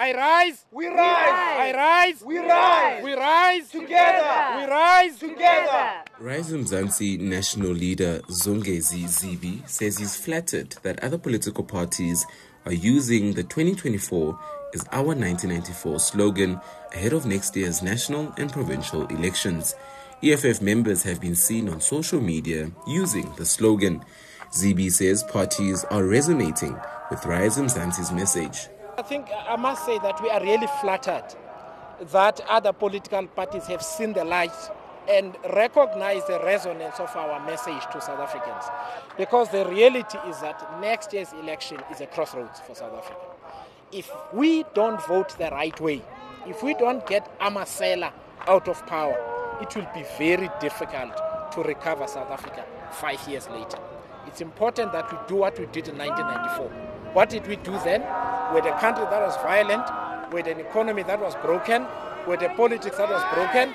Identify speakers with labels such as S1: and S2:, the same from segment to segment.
S1: I rise.
S2: We rise.
S1: I rise.
S2: We rise.
S1: We rise.
S2: Together.
S1: We rise.
S2: Together.
S3: Rise Mzansi national leader Songezo Zibi says he's flattered that other political parties are using the 2024 is our 1994 slogan ahead of next year's national and provincial elections. EFF members have been seen on social media using the slogan. Zibi says parties are resonating with Rise Mzansi's message.
S1: I think I must say that we are really flattered that other political parties have seen the light and recognize the resonance of our message to South Africans. Because the reality is that next year's election is a crossroads for South Africa. If we don't vote the right way, if we don't get Amasela out of power, it will be very difficult to recover South Africa five years later. It's important that we do what we did in 1994. What did we do then? With a country that was violent, with an economy that was broken, with a politics that was broken,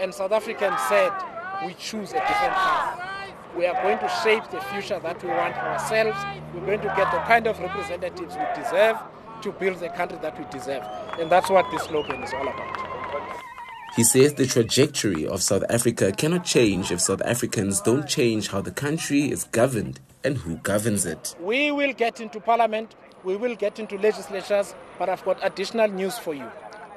S1: and South Africans said, we choose a different path. We are going to shape the future that we want ourselves. We're going to get the kind of representatives we deserve to build the country that we deserve. And that's what this slogan is all about.
S3: He says the trajectory of South Africa cannot change if South Africans don't change how the country is governed and who governs it.
S1: We will get into parliament, we will get into legislatures, but I've got additional news for you.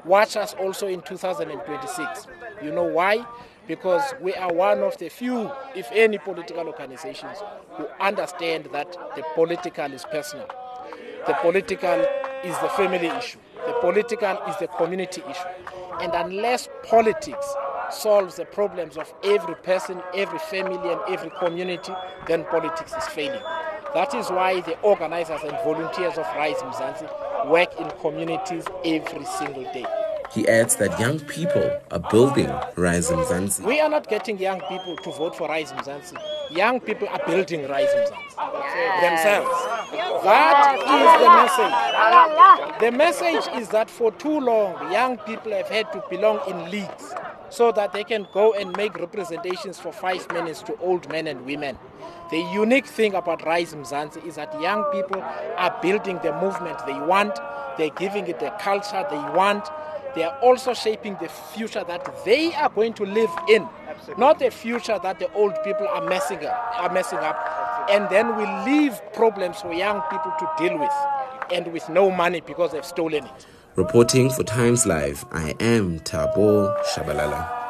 S1: Watch us also in 2026. You know why? Because we are one of the few, if any, political organizations who understand that the political is personal. The political is the family issue. The political is the community issue. And unless politics solves the problems of every person, every family, and every community, then politics is failing. That is why the organizers and volunteers of Rise Mzansi work in communities every single day.
S3: He adds that young people are building Rise Mzansi.
S1: We are not getting young people to vote for Rise Mzansi. Young people are building Rise Mzansi themselves. That is the message. The message is that for too long, young people have had to belong in leagues so that they can go and make representations for five minutes to old men and women. The unique thing about Rise Mzansi is that young people are building the movement they want, they're giving it the culture they want, they are also shaping the future that they are going to live in, Absolutely. not the future that the old people are messing up, are messing up. And then we leave problems for young people to deal with, and with no money because they've stolen it.
S3: Reporting for Times Live, I am Tabo Shabalala.